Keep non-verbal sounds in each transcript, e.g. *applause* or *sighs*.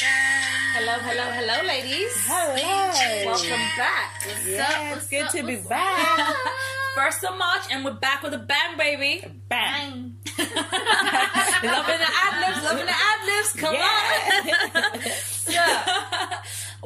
Hello, hello, hello, ladies. Hello. Welcome back. Yeah, it's good to be back. First of March, and we're back with a bang, baby. Bang. *laughs* loving the ad libs, loving the ad libs. Come on. *laughs*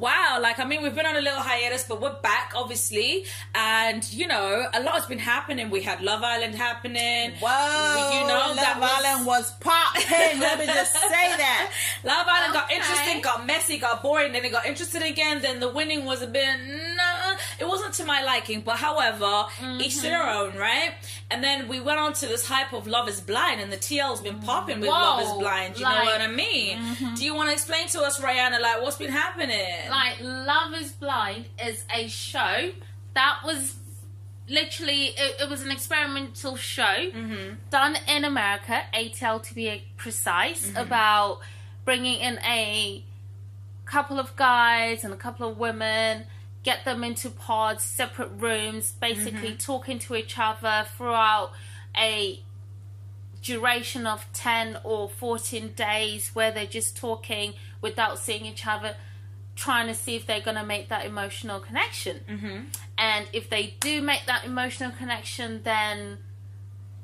wow, like I mean, we've been on a little hiatus, but we're back, obviously, and you know, a lot has been happening. We had Love Island happening. Whoa, you know Love that was- Island was popping. Let me just say that. *laughs* Love Island got Okay. interesting, got messy, got boring, then it got interesting again. Then the winning was a bit, nah, it wasn't to my liking. But however, each to their own, right? And then we went on to this hype of Love is Blind, and the TL's been popping with Whoa, Love is Blind. You know what I mean? Do you want to explain to us, Rihanna, like what's been happening? Like Love is Blind is a show that was literally it, it was an experimental show Mm-hmm. done in America, ATL to be precise, Mm-hmm. about bringing in a couple of guys and a couple of women, get them into pods, separate rooms, basically Mm-hmm. talking to each other throughout a duration of 10 or 14 days where they're just talking without seeing each other trying to see if they're going to make that emotional connection mm-hmm. and if they do make that emotional connection then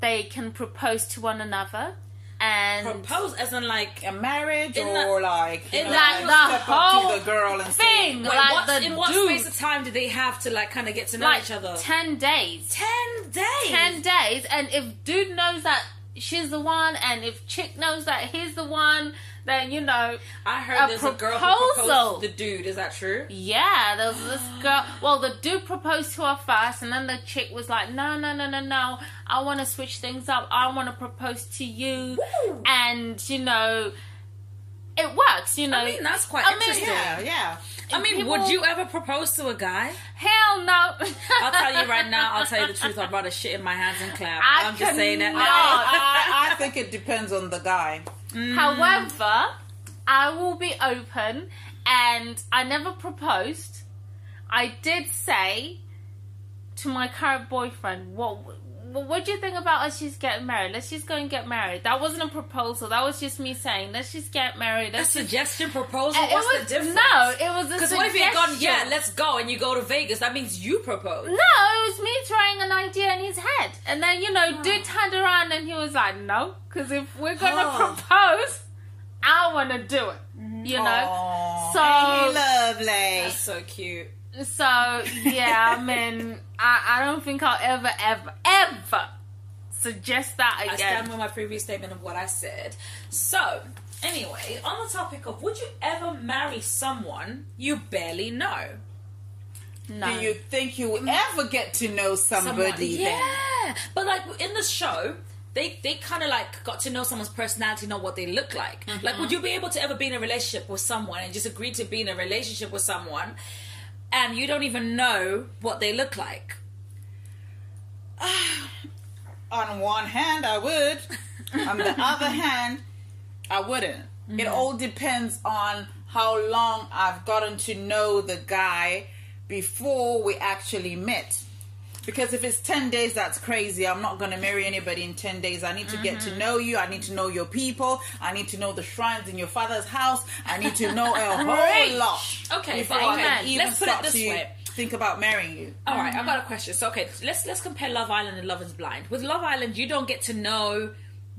they can propose to one another and Propose as in like A marriage In or the- like, you in know, that- you the whole to the girl and thing. say, like the in what dude- space of time do they have to like kind of get to know like each other? 10 days Ten days. 10 days and if dude knows that she's the one and if chick knows that he's the one then you know I heard a there's a girl who proposed proposal. to the dude. Is that true? Yeah, there was this girl. Well, the dude proposed to her first, and then the chick was like, "No, no, no, no, no. I want to switch things up. I want to propose to you." Woo. And you know, it works. You know, I mean, that's quite I mean, interesting. yeah, yeah. I mean, People- would you ever propose to a guy? hell no. I'll tell you right now. I'll tell you the truth. I'd rather shit in my hands and clap. I I'm just saying that cannot. now. I, I think it depends on the guy. Mm. However, I will be open, and I never proposed. I did say to my current boyfriend, "What? What do you think about us just getting married? Let's just go and get married." That wasn't a proposal. That was just me saying, "Let's just get married." A Let's just... suggestion proposal. What's was the difference? no. It was a Because what if you gone, yeah, let's go, and you go to Vegas? That means you propose. No, it was me throwing an idea in his head, and then you know, dude oh. turned around and he was like, "No, because if we're gonna Oh. propose, I want to do it." You know, Aw, So- ain't he lovely. That's so cute. So yeah, I mean, I, I don't think I'll ever, ever, ever suggest that again. I stand with my previous statement of what I said. So, anyway, on the topic of would you ever marry someone you barely know? no, Do you think you will ever get to know somebody Someone- then? Yeah, but like in the show, they they kind of like got to know someone's personality, know what they look like. Mm-hmm. Like, would you be able to ever be in a relationship with someone and just agree to be in a relationship with someone, and you don't even know what they look like? *sighs* On one hand, I would. On the *laughs* other hand, I wouldn't. It mm-hmm. all depends on how long I've gotten to know the guy before we actually met. Because if it's 10 days, that's crazy. I'm not going to marry anybody in 10 days. I need to get to mm-hmm. know you. I need to know your people. I need to know the shrines in your father's house. I need to know a whole lot. Okay, before but I even let's put it this to way. think about marrying you. All right, I've got a question. So, okay, let's let's compare Love Island and Love Is Blind. With Love Island, you don't get to know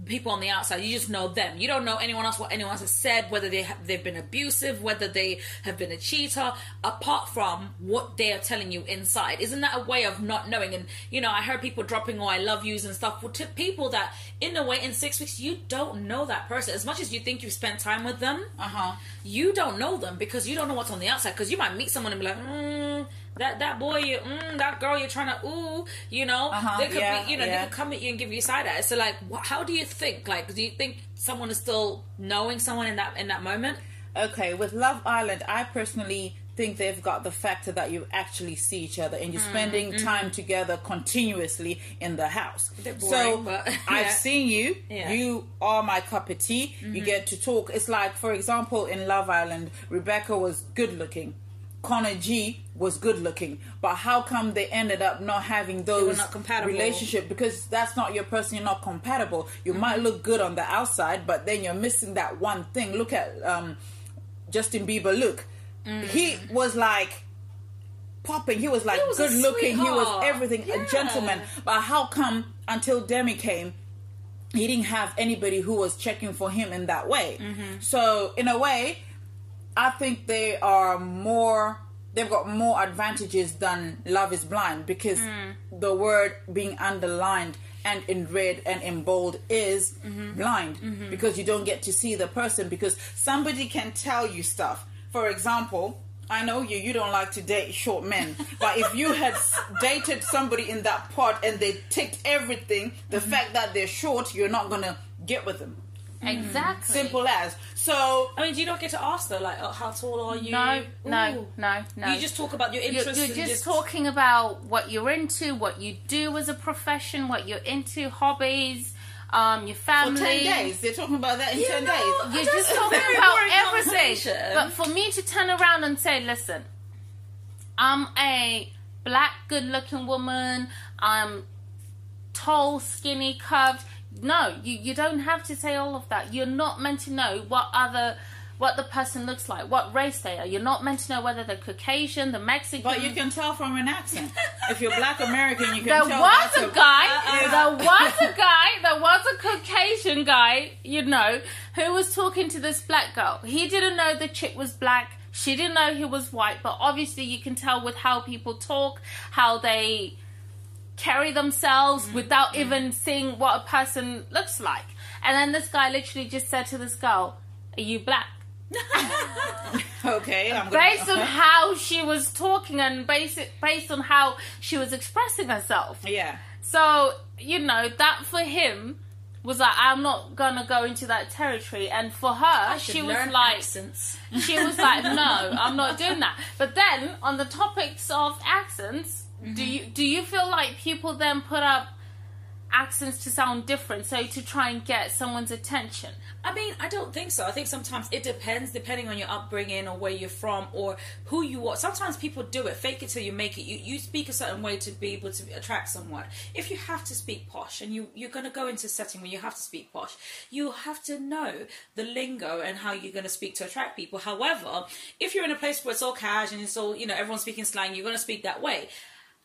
people on the outside. You just know them. You don't know anyone else what anyone else has said, whether they have, they've been abusive, whether they have been a cheater, apart from what they are telling you inside. Isn't that a way of not knowing? And you know, I heard people dropping "Oh, I love yous" and stuff well, to people that, in a way, in six weeks, you don't know that person as much as you think you've spent time with them Uh huh. you don't know them because you don't know what's on the outside. Because you might meet someone and be like, mm, that that boy, you, mm, that girl, you're trying to ooh, you know, Uh-huh, they could yeah, be, you know, yeah. they could come at you and give you side eyes. So like, wh- how do you think? Like, do you think someone is still knowing someone in that in that moment? Okay, with Love Island, I personally think they've got the factor that you actually see each other and you're Mm, spending time together continuously in the house. bit so boring, but- *laughs* I've seen you. Yeah. Mm-hmm. You are my cup of tea. You get to talk. It's like, for example, in Love Island, Rebecca was good looking. Connor G was good looking, but how come they ended up not having those not compatible. relationship? Because that's not your person. You're not compatible. You Mm-hmm. might look good on the outside, but then you're missing that one thing. Look at um, Justin Bieber look. He was like popping. He was like He was good looking. He was everything, Yeah. a gentleman. But how come until Demi came, he didn't have anybody who was checking for him in that way? Mm-hmm. So in a way, I think they are more. They've got more advantages than Love Is Blind because Mm. the word being underlined and in red and in bold is Mm-hmm. blind because you don't get to see the person because somebody can tell you stuff. For example, I know you, you don't like to date short men, *laughs* but if you had dated somebody in that pod and they ticked everything, the Mm-hmm. fact that they're short, you're not gonna get with them. Exactly. Simple as. So I mean, do you not get to ask though, like, oh, how tall are you? No, no, Ooh. no, no. You just talk about your You're, interests. you're and just talking about what you're into, what you do as a profession, what you're into, hobbies, um, your for family. ten days, they're talking about that in ten know, days. You're That's just talking about everything. But for me to turn around and say, listen, I'm a black, good looking woman, I'm tall, skinny, curved. No, you, you don't have to say all of that. You're not meant to know what other what the person looks like, what race they are. You're not meant to know whether they're Caucasian, the Mexican. But you can tell from an accent. if you're black American, you can tell. there tell. was a guy, Yeah. there was a guy, there was a Caucasian guy, you know, who was talking to this black girl. He didn't know the chick was black. She didn't know he was white, but obviously you can tell with how people talk, how they carry themselves Mm-hmm. without even seeing what a person looks like. And then this guy literally just said to this girl, Are you black? *laughs* Okay, I'm gonna, Based on *laughs* how she was talking and basic, based on how she was expressing herself. yeah. So, you know, that for him was like, I'm not gonna go into that territory. And for her, she was like, accents. she was like, no, *laughs* I'm not doing that. But then, on the topics of accents, do mm-hmm. you do you feel like people then put up accents to sound different, so to try and get someone's attention? I mean, I don't think so. I think sometimes it depends, depending on your upbringing or where you're from or who you are. Sometimes people do it, fake it till you make it. You you speak a certain way to be able to attract someone. If you have to speak posh and you you're going to go into a setting where you have to speak posh, you have to know the lingo and how you're going to speak to attract people. However, if you're in a place where it's all cash and it's all you know everyone's speaking slang, you're going to speak that way.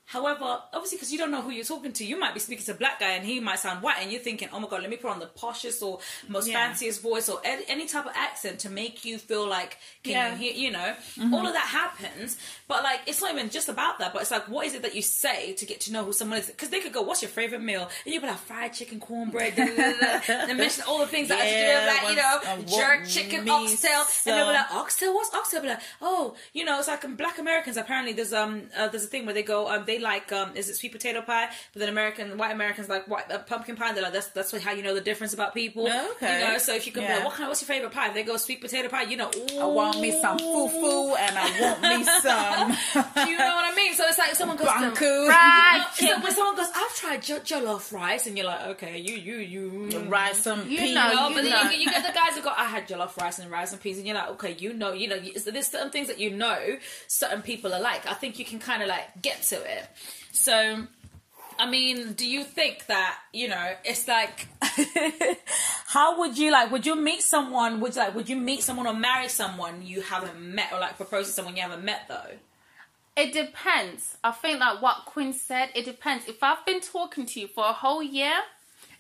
However, obviously, because you don't know who you're talking to, you might be speaking to a black guy and he might sound white, and you're thinking, "Oh my god, let me put on the poshest or most Yeah. fanciest voice or ed- any type of accent to make you feel like, can Yeah. you hear?" You know, Mm-hmm. all of that happens. But like, it's not even just about that. But it's like, what is it that you say to get to know who someone is? Because they could go, "What's your favorite meal?" And you put like fried chicken, cornbread, da, da, da, da, *laughs* and mention all the things that Yeah, to do like, you know, jerk chicken, oxtail, and they'll be like, oxtail, what's oxtail? Be like, oh, you know, it's like um, black Americans. Apparently, there's um, uh, there's a thing where they go, um, they like um, is it sweet potato pie? But then American, white Americans like white uh, pumpkin pie. They're like, that's that's how you know the difference about people. Okay. You know, so if you can be Yeah. what kind? What's your favorite pie? They go sweet potato pie. You know, I want me some fufu and I want me *laughs* some you know what I mean? So it's like someone goes, to- Fried No, so when someone goes, I've tried jo- jollof rice, and you're like, okay, you, you, you, rice, some You peas. know, No, you but then know. you, get- you get the guys who go, I had jollof rice and rice and peas, and you're like, okay, you know, you know, there's certain things that you know certain people are like. I think you can kind of like get to it. So, I mean, do you think that you know it's like, *laughs* how would you like? Would you meet someone? Would you like? Would you meet someone or marry someone you haven't met, or like propose to someone you haven't met though? It depends. I think like what Quinn said, it depends. If I've been talking to you for a whole year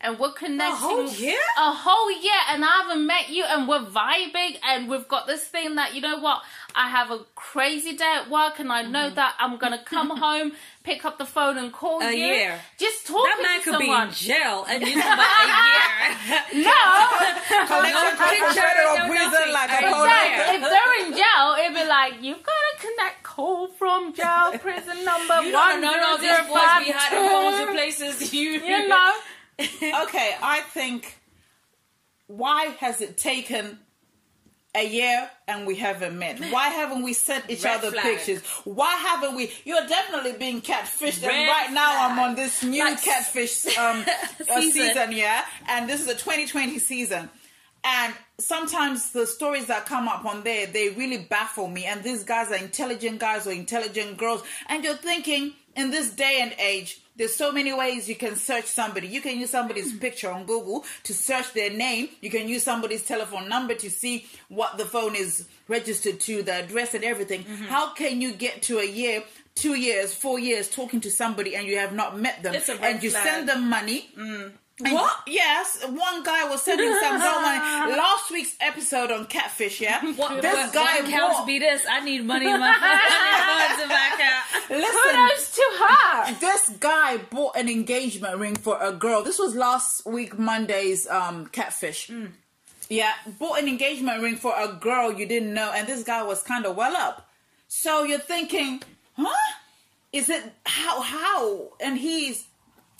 and we're connecting whole year? a whole year and I haven't met you and we're vibing and we've got this thing that you know what I have a crazy day at work and I know mm-hmm. that I'm gonna come *laughs* home, pick up the phone and call A you. year. Just talking to someone. That man to could someone. be in jail, and you *laughs* know about a year. *laughs* no, collection picture, federal no prison like a Exactly. If they're in jail, it'd be like, you've got to connect call from jail, prison number You one don't know none of these zero boys five be hiding two. phones in places. You, You know, *laughs* Okay, I think why has it taken a year and we haven't met? Why haven't we sent each Red other flag. pictures? Why haven't we? You're definitely being catfished, Red and right now I'm on this new Like- catfish um, *laughs* uh, Season. season, yeah, and this is a 2020 season. And sometimes the stories that come up on there, they really baffle me. And these guys are intelligent guys or intelligent girls. And you're thinking, in this day and age, there's so many ways you can search somebody. You can use somebody's hmm. picture on Google to search their name. You can use somebody's telephone number to see what the phone is registered to, the address and everything. Mm-hmm. How can you get to a year, two years, four years talking to somebody and you have not met them and you flag. send them money? Mm. And- What? Yes, one guy was sending some *laughs* money. Last week's episode on catfish, yeah. *laughs* What, this what, guy what counts be this? I need money in my phone. I need funds in my account. *laughs* Listen, This guy bought an engagement ring for a girl. This was last week Monday's um catfish. Yeah, bought an engagement ring for a girl you didn't know, and this guy was kind of well up. So you're thinking, huh? Is it how how? And he's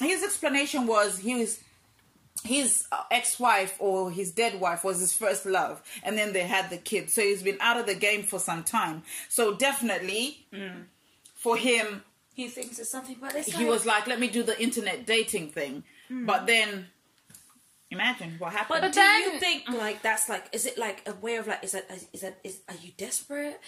his explanation was he was his uh, ex-wife or his dead wife was his first love and then they had the kid so he's been out of the game for some time so definitely for him He thinks it's something, but it's he was like, let me do the internet dating thing. Hmm. But then, imagine what happened. But, But do you think like that's like is it like a way of like is that is that is are you desperate?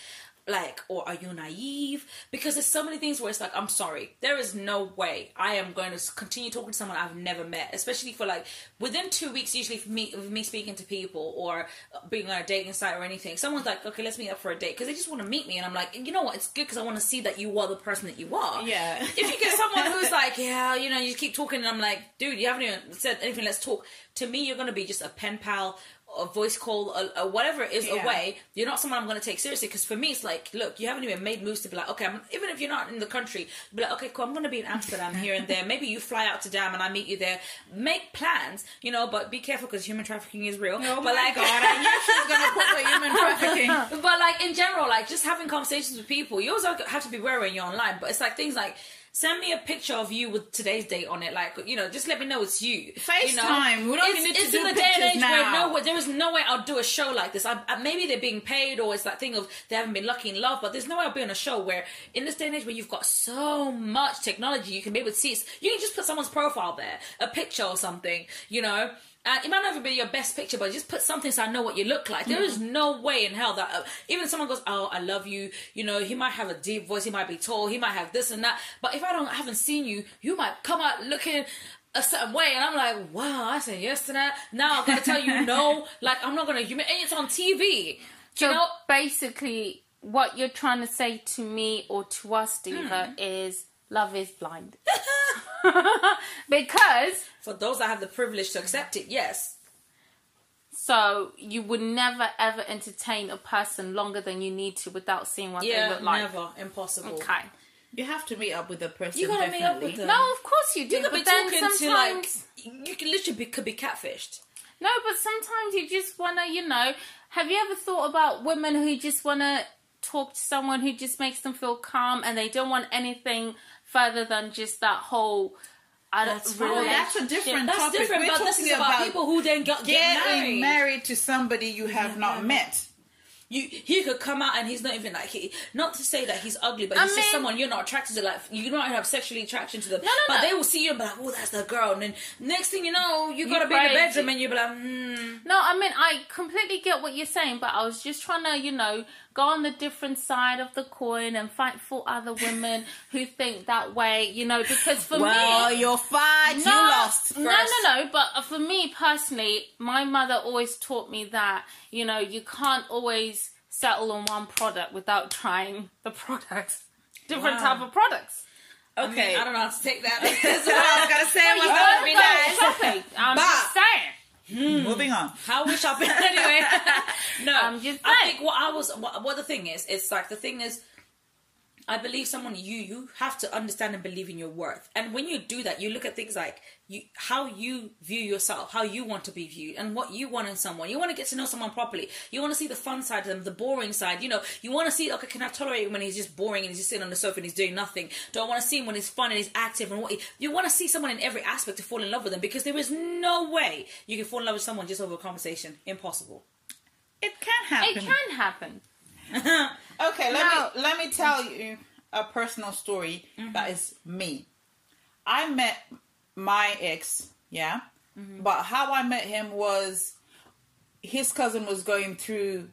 Like or are you naive? Because there's so many things where it's like I'm sorry, there is no way I am going to continue talking to someone I've never met, especially for like within two weeks. Usually for me, me speaking to people or uh, being on a dating site or anything, someone's like, okay, let's meet up for a date because they just want to meet me, and I'm like, you know what, it's good because I want to see that you are the person that you are. Yeah. If you get someone who's like, yeah, you know, you keep talking, and I'm like, dude, you haven't even said anything. Let's talk. To me, you're gonna be just a pen pal, a voice call, or, whatever it is Yeah. away. You're not someone I'm gonna take seriously. Because for me, it's like, look, you haven't even made moves to be like, okay, I'm, even if you're not in the country, be like, okay, cool, I'm gonna be in Amsterdam here and there. Maybe you fly out to Dam and I meet you there. Make plans, you know, but be careful because human trafficking is real. oh but like, God, I knew she was gonna put the human *laughs* trafficking. but like in general, like just having conversations with people, you also have to be wary when you're online. But it's like things like send me a picture of you with today's date on it. Like you know, just let me know it's you. you know? FaceTime. We don't it's, need to it's do in the day and age where no, way- there is no way I'll do a show like this. I, I, maybe they're being paid, or it's that thing of they haven't been lucky in love. But there's no way I'll be on a show where in this day and age where you've got so much technology, you can be able to see. It's, you can just put someone's profile there, a picture or something. You know. And it might not even be your best picture, but just put something so I know what you look like. There is no way in hell that uh, even if someone goes, "Oh, I love you," you know, he might have a deep voice, he might be tall, he might have this and that. But if I don't, I haven't seen you, you might come out looking a certain way, and I'm like, "Wow, I said yes to that." Now I'm gonna tell you *laughs* no. Like I'm not gonna. You and it's on TV. So You know, basically, what you're trying to say to me or to us, Diva, Hmm. is love is blind. *laughs* *laughs* because for those that have the privilege to accept it, yes. so you would never ever entertain a person longer than you need to without seeing what they Yeah, look like. never, impossible. Okay. You have to meet up with the person. You gotta meet up with them. No, of course you do. You could but be then talking to sometimes like you can literally be, could be catfished. No, but sometimes you just want to, you know. Have you ever thought about women who just want to talk to someone who just makes them feel calm and they don't want anything further than just that whole. I That's that's a different That's topic. different, We're but this is about, about people who then get, get married. married. to somebody you have not met. You, he could come out and he's not even like he. Not to say that he's ugly, but I he's just someone you're not attracted to. Like you don't have sexually attraction to them. No, no, but no. they will see you and be like, "Oh, that's the girl." And then next thing you know, you gotta be in the bedroom and you'll be like, hmm. No, I mean, I completely get what you're saying, but I was just trying to, you know, go on the different side of the coin and fight for other women who think that way, you know, because for Well, me. you're fired. you lost. No, first. no, no. But uh, for me personally, my mother always taught me that you know you can't always settle on one product without trying the products, different Wow. type of products. Okay. I don't know how to take that. *laughs* That's what I was gonna say. You was gotta gonna be nice. shopping. I'm But- just saying. Hmm. Moving on. How we shopping *laughs* anyway? *laughs* no, I'm I think what I was, what, what the thing is, it's like the thing is, I believe someone you you have to understand and believe in your worth, and when you do that, you look at things like you how you view yourself, how you want to be viewed, and what you want in someone. You want to get to know someone properly. You want to see the fun side of them, the boring side. You know, you want to see okay, can I tolerate him when he's just boring and he's just sitting on the sofa and he's doing nothing? Do I want to see him when he's fun and he's active and what? He, you want to see someone in every aspect to fall in love with them because there is no way you can fall in love with someone just over a conversation. Impossible. It can happen. It can happen. *laughs* Okay, let me let me tell you a personal story that is me. I met my ex, yeah, but how I met him was his cousin was going through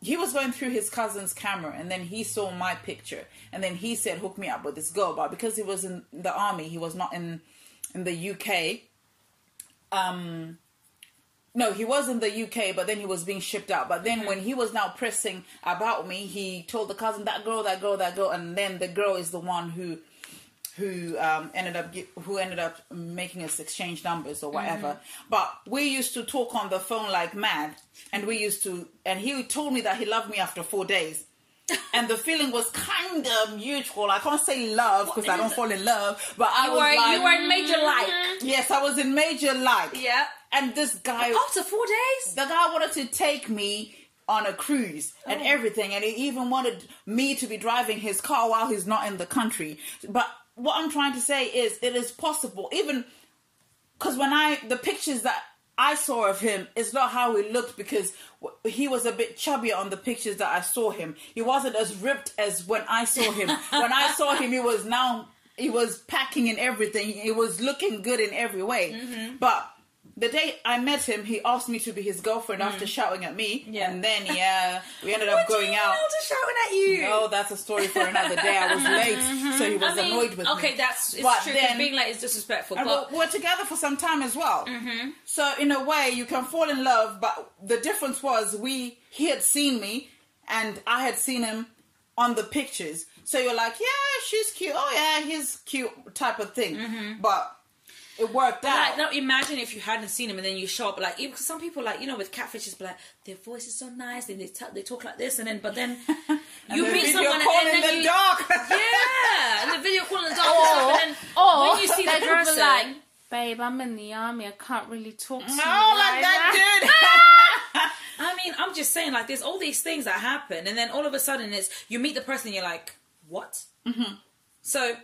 he was going through his cousin's camera and then he saw my picture and then he said hook me up with this girl. But because he was in the army he was not in in the uk um no he was in the uk but then he was being shipped out but then when he was now pressing about me he told the cousin that girl that girl that girl and then the girl is the one who who um, ended up who ended up making us exchange numbers or whatever. But we used to talk on the phone like mad, and we used to. And he told me that he loved me after four days. *laughs* and the feeling was kind of mutual. I can't say love because I don't fall in love, but I You was were like, you were in major like. yes, I was in major like. Yeah. And this guy, After four days. the guy wanted to take me on a cruise and oh. everything and he even wanted me to be driving his car while he's not in the country. But what i'm trying to say is it is possible. Even because when i the pictures that i saw of him is not how he looked because he was a bit chubbier on the pictures that i saw him. He wasn't as ripped as when i saw him. *laughs* When i saw him he was now he was packing and everything. He was looking good in every way. Mm-hmm. But the day I met him, he asked me to be his girlfriend after mm. shouting at me. Yeah. And then, yeah, we ended up going out. shouting at you? No, that's a story for another day. I was mm-hmm, late, mm-hmm. so he was I mean, annoyed with okay, me. Okay, that's it's But true. then- being late is disrespectful. And But we're, we're together for some time as well. Mm-hmm. So in a way, you can fall in love, but the difference was we he had seen me, and I had seen him on the pictures. So you're like, yeah, she's cute. Oh yeah, he's cute, type of thing. Mm-hmm. But it worked out. like, now imagine if you hadn't seen him and then you show up like even because some people like you know with catfishes be like their voice is so nice and they talk, they talk like this and then but then *laughs* you the meet video someone call and, in and then the you, dark. *laughs* yeah and the video call in the dark Or, and then or when you see the they're person like, babe, I'm in the army. I can't really talk to you. Oh, like right that dude. *laughs* I mean I'm just saying like there's all these things that happen and then all of a sudden it's you meet the person and you're like what mm-hmm. so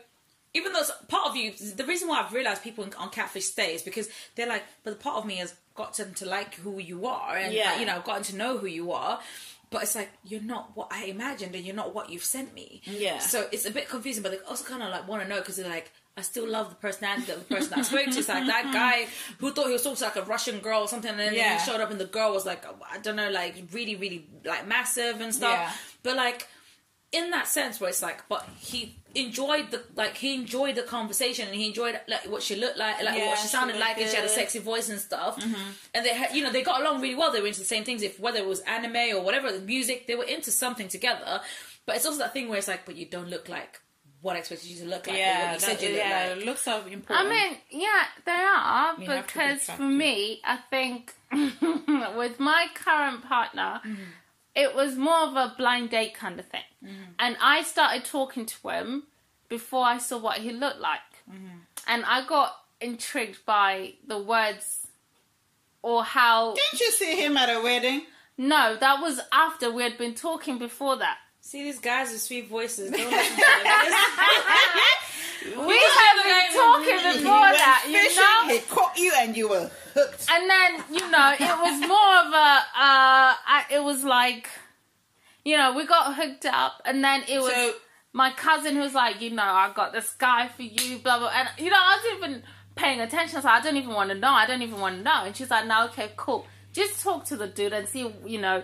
even though it's part of you, the reason why I've realized people on Catfish stay is because they're like, but the part of me has gotten to like who you are, and Yeah. you know, gotten to know who you are. But it's like you're not what I imagined, and you're not what you've sent me. Yeah. So it's a bit confusing, but they also kind of like want to know because they're like, I still love the personality of the person that I spoke to. It's like that *laughs* guy who thought he was talking to like a Russian girl or something, and then Yeah. he showed up, and the girl was like, I don't know, like really, really like massive and stuff. Yeah. But like in that sense where it's like but he enjoyed the like he enjoyed the conversation and he enjoyed like what she looked like like Yeah, what she she sounded looked like and she had a sexy voice and stuff. Mm-hmm. And they had you know they got along really well. They were into the same things. If whether it was anime or whatever the music they were into something together. But it's also that thing where it's like but you don't look like what I expected you to look like yeah, what you said you looked yeah, like. looks so I mean, yeah, they are You have to be because for me, I think *laughs* with my current partner, mm-hmm. It was more of a blind date kind of thing, mm-hmm. and I started talking to him before I saw what he looked like, mm-hmm. and I got intrigued by the words or how. Didn't you see him at a wedding? No, that was after we had been talking before that. see these guys with sweet voices don't *laughs* listen to them. *laughs* We had been talking before went that, you know. He caught you and you were hooked. and then you know it was more of a uh I, it was like you know we got hooked up and then it was So- my cousin who was like you know i got this guy for you blah blah and you know i wasn't even paying attention so i don't even want to know i don't even want to know and she's like no okay cool just talk to the dude and see you know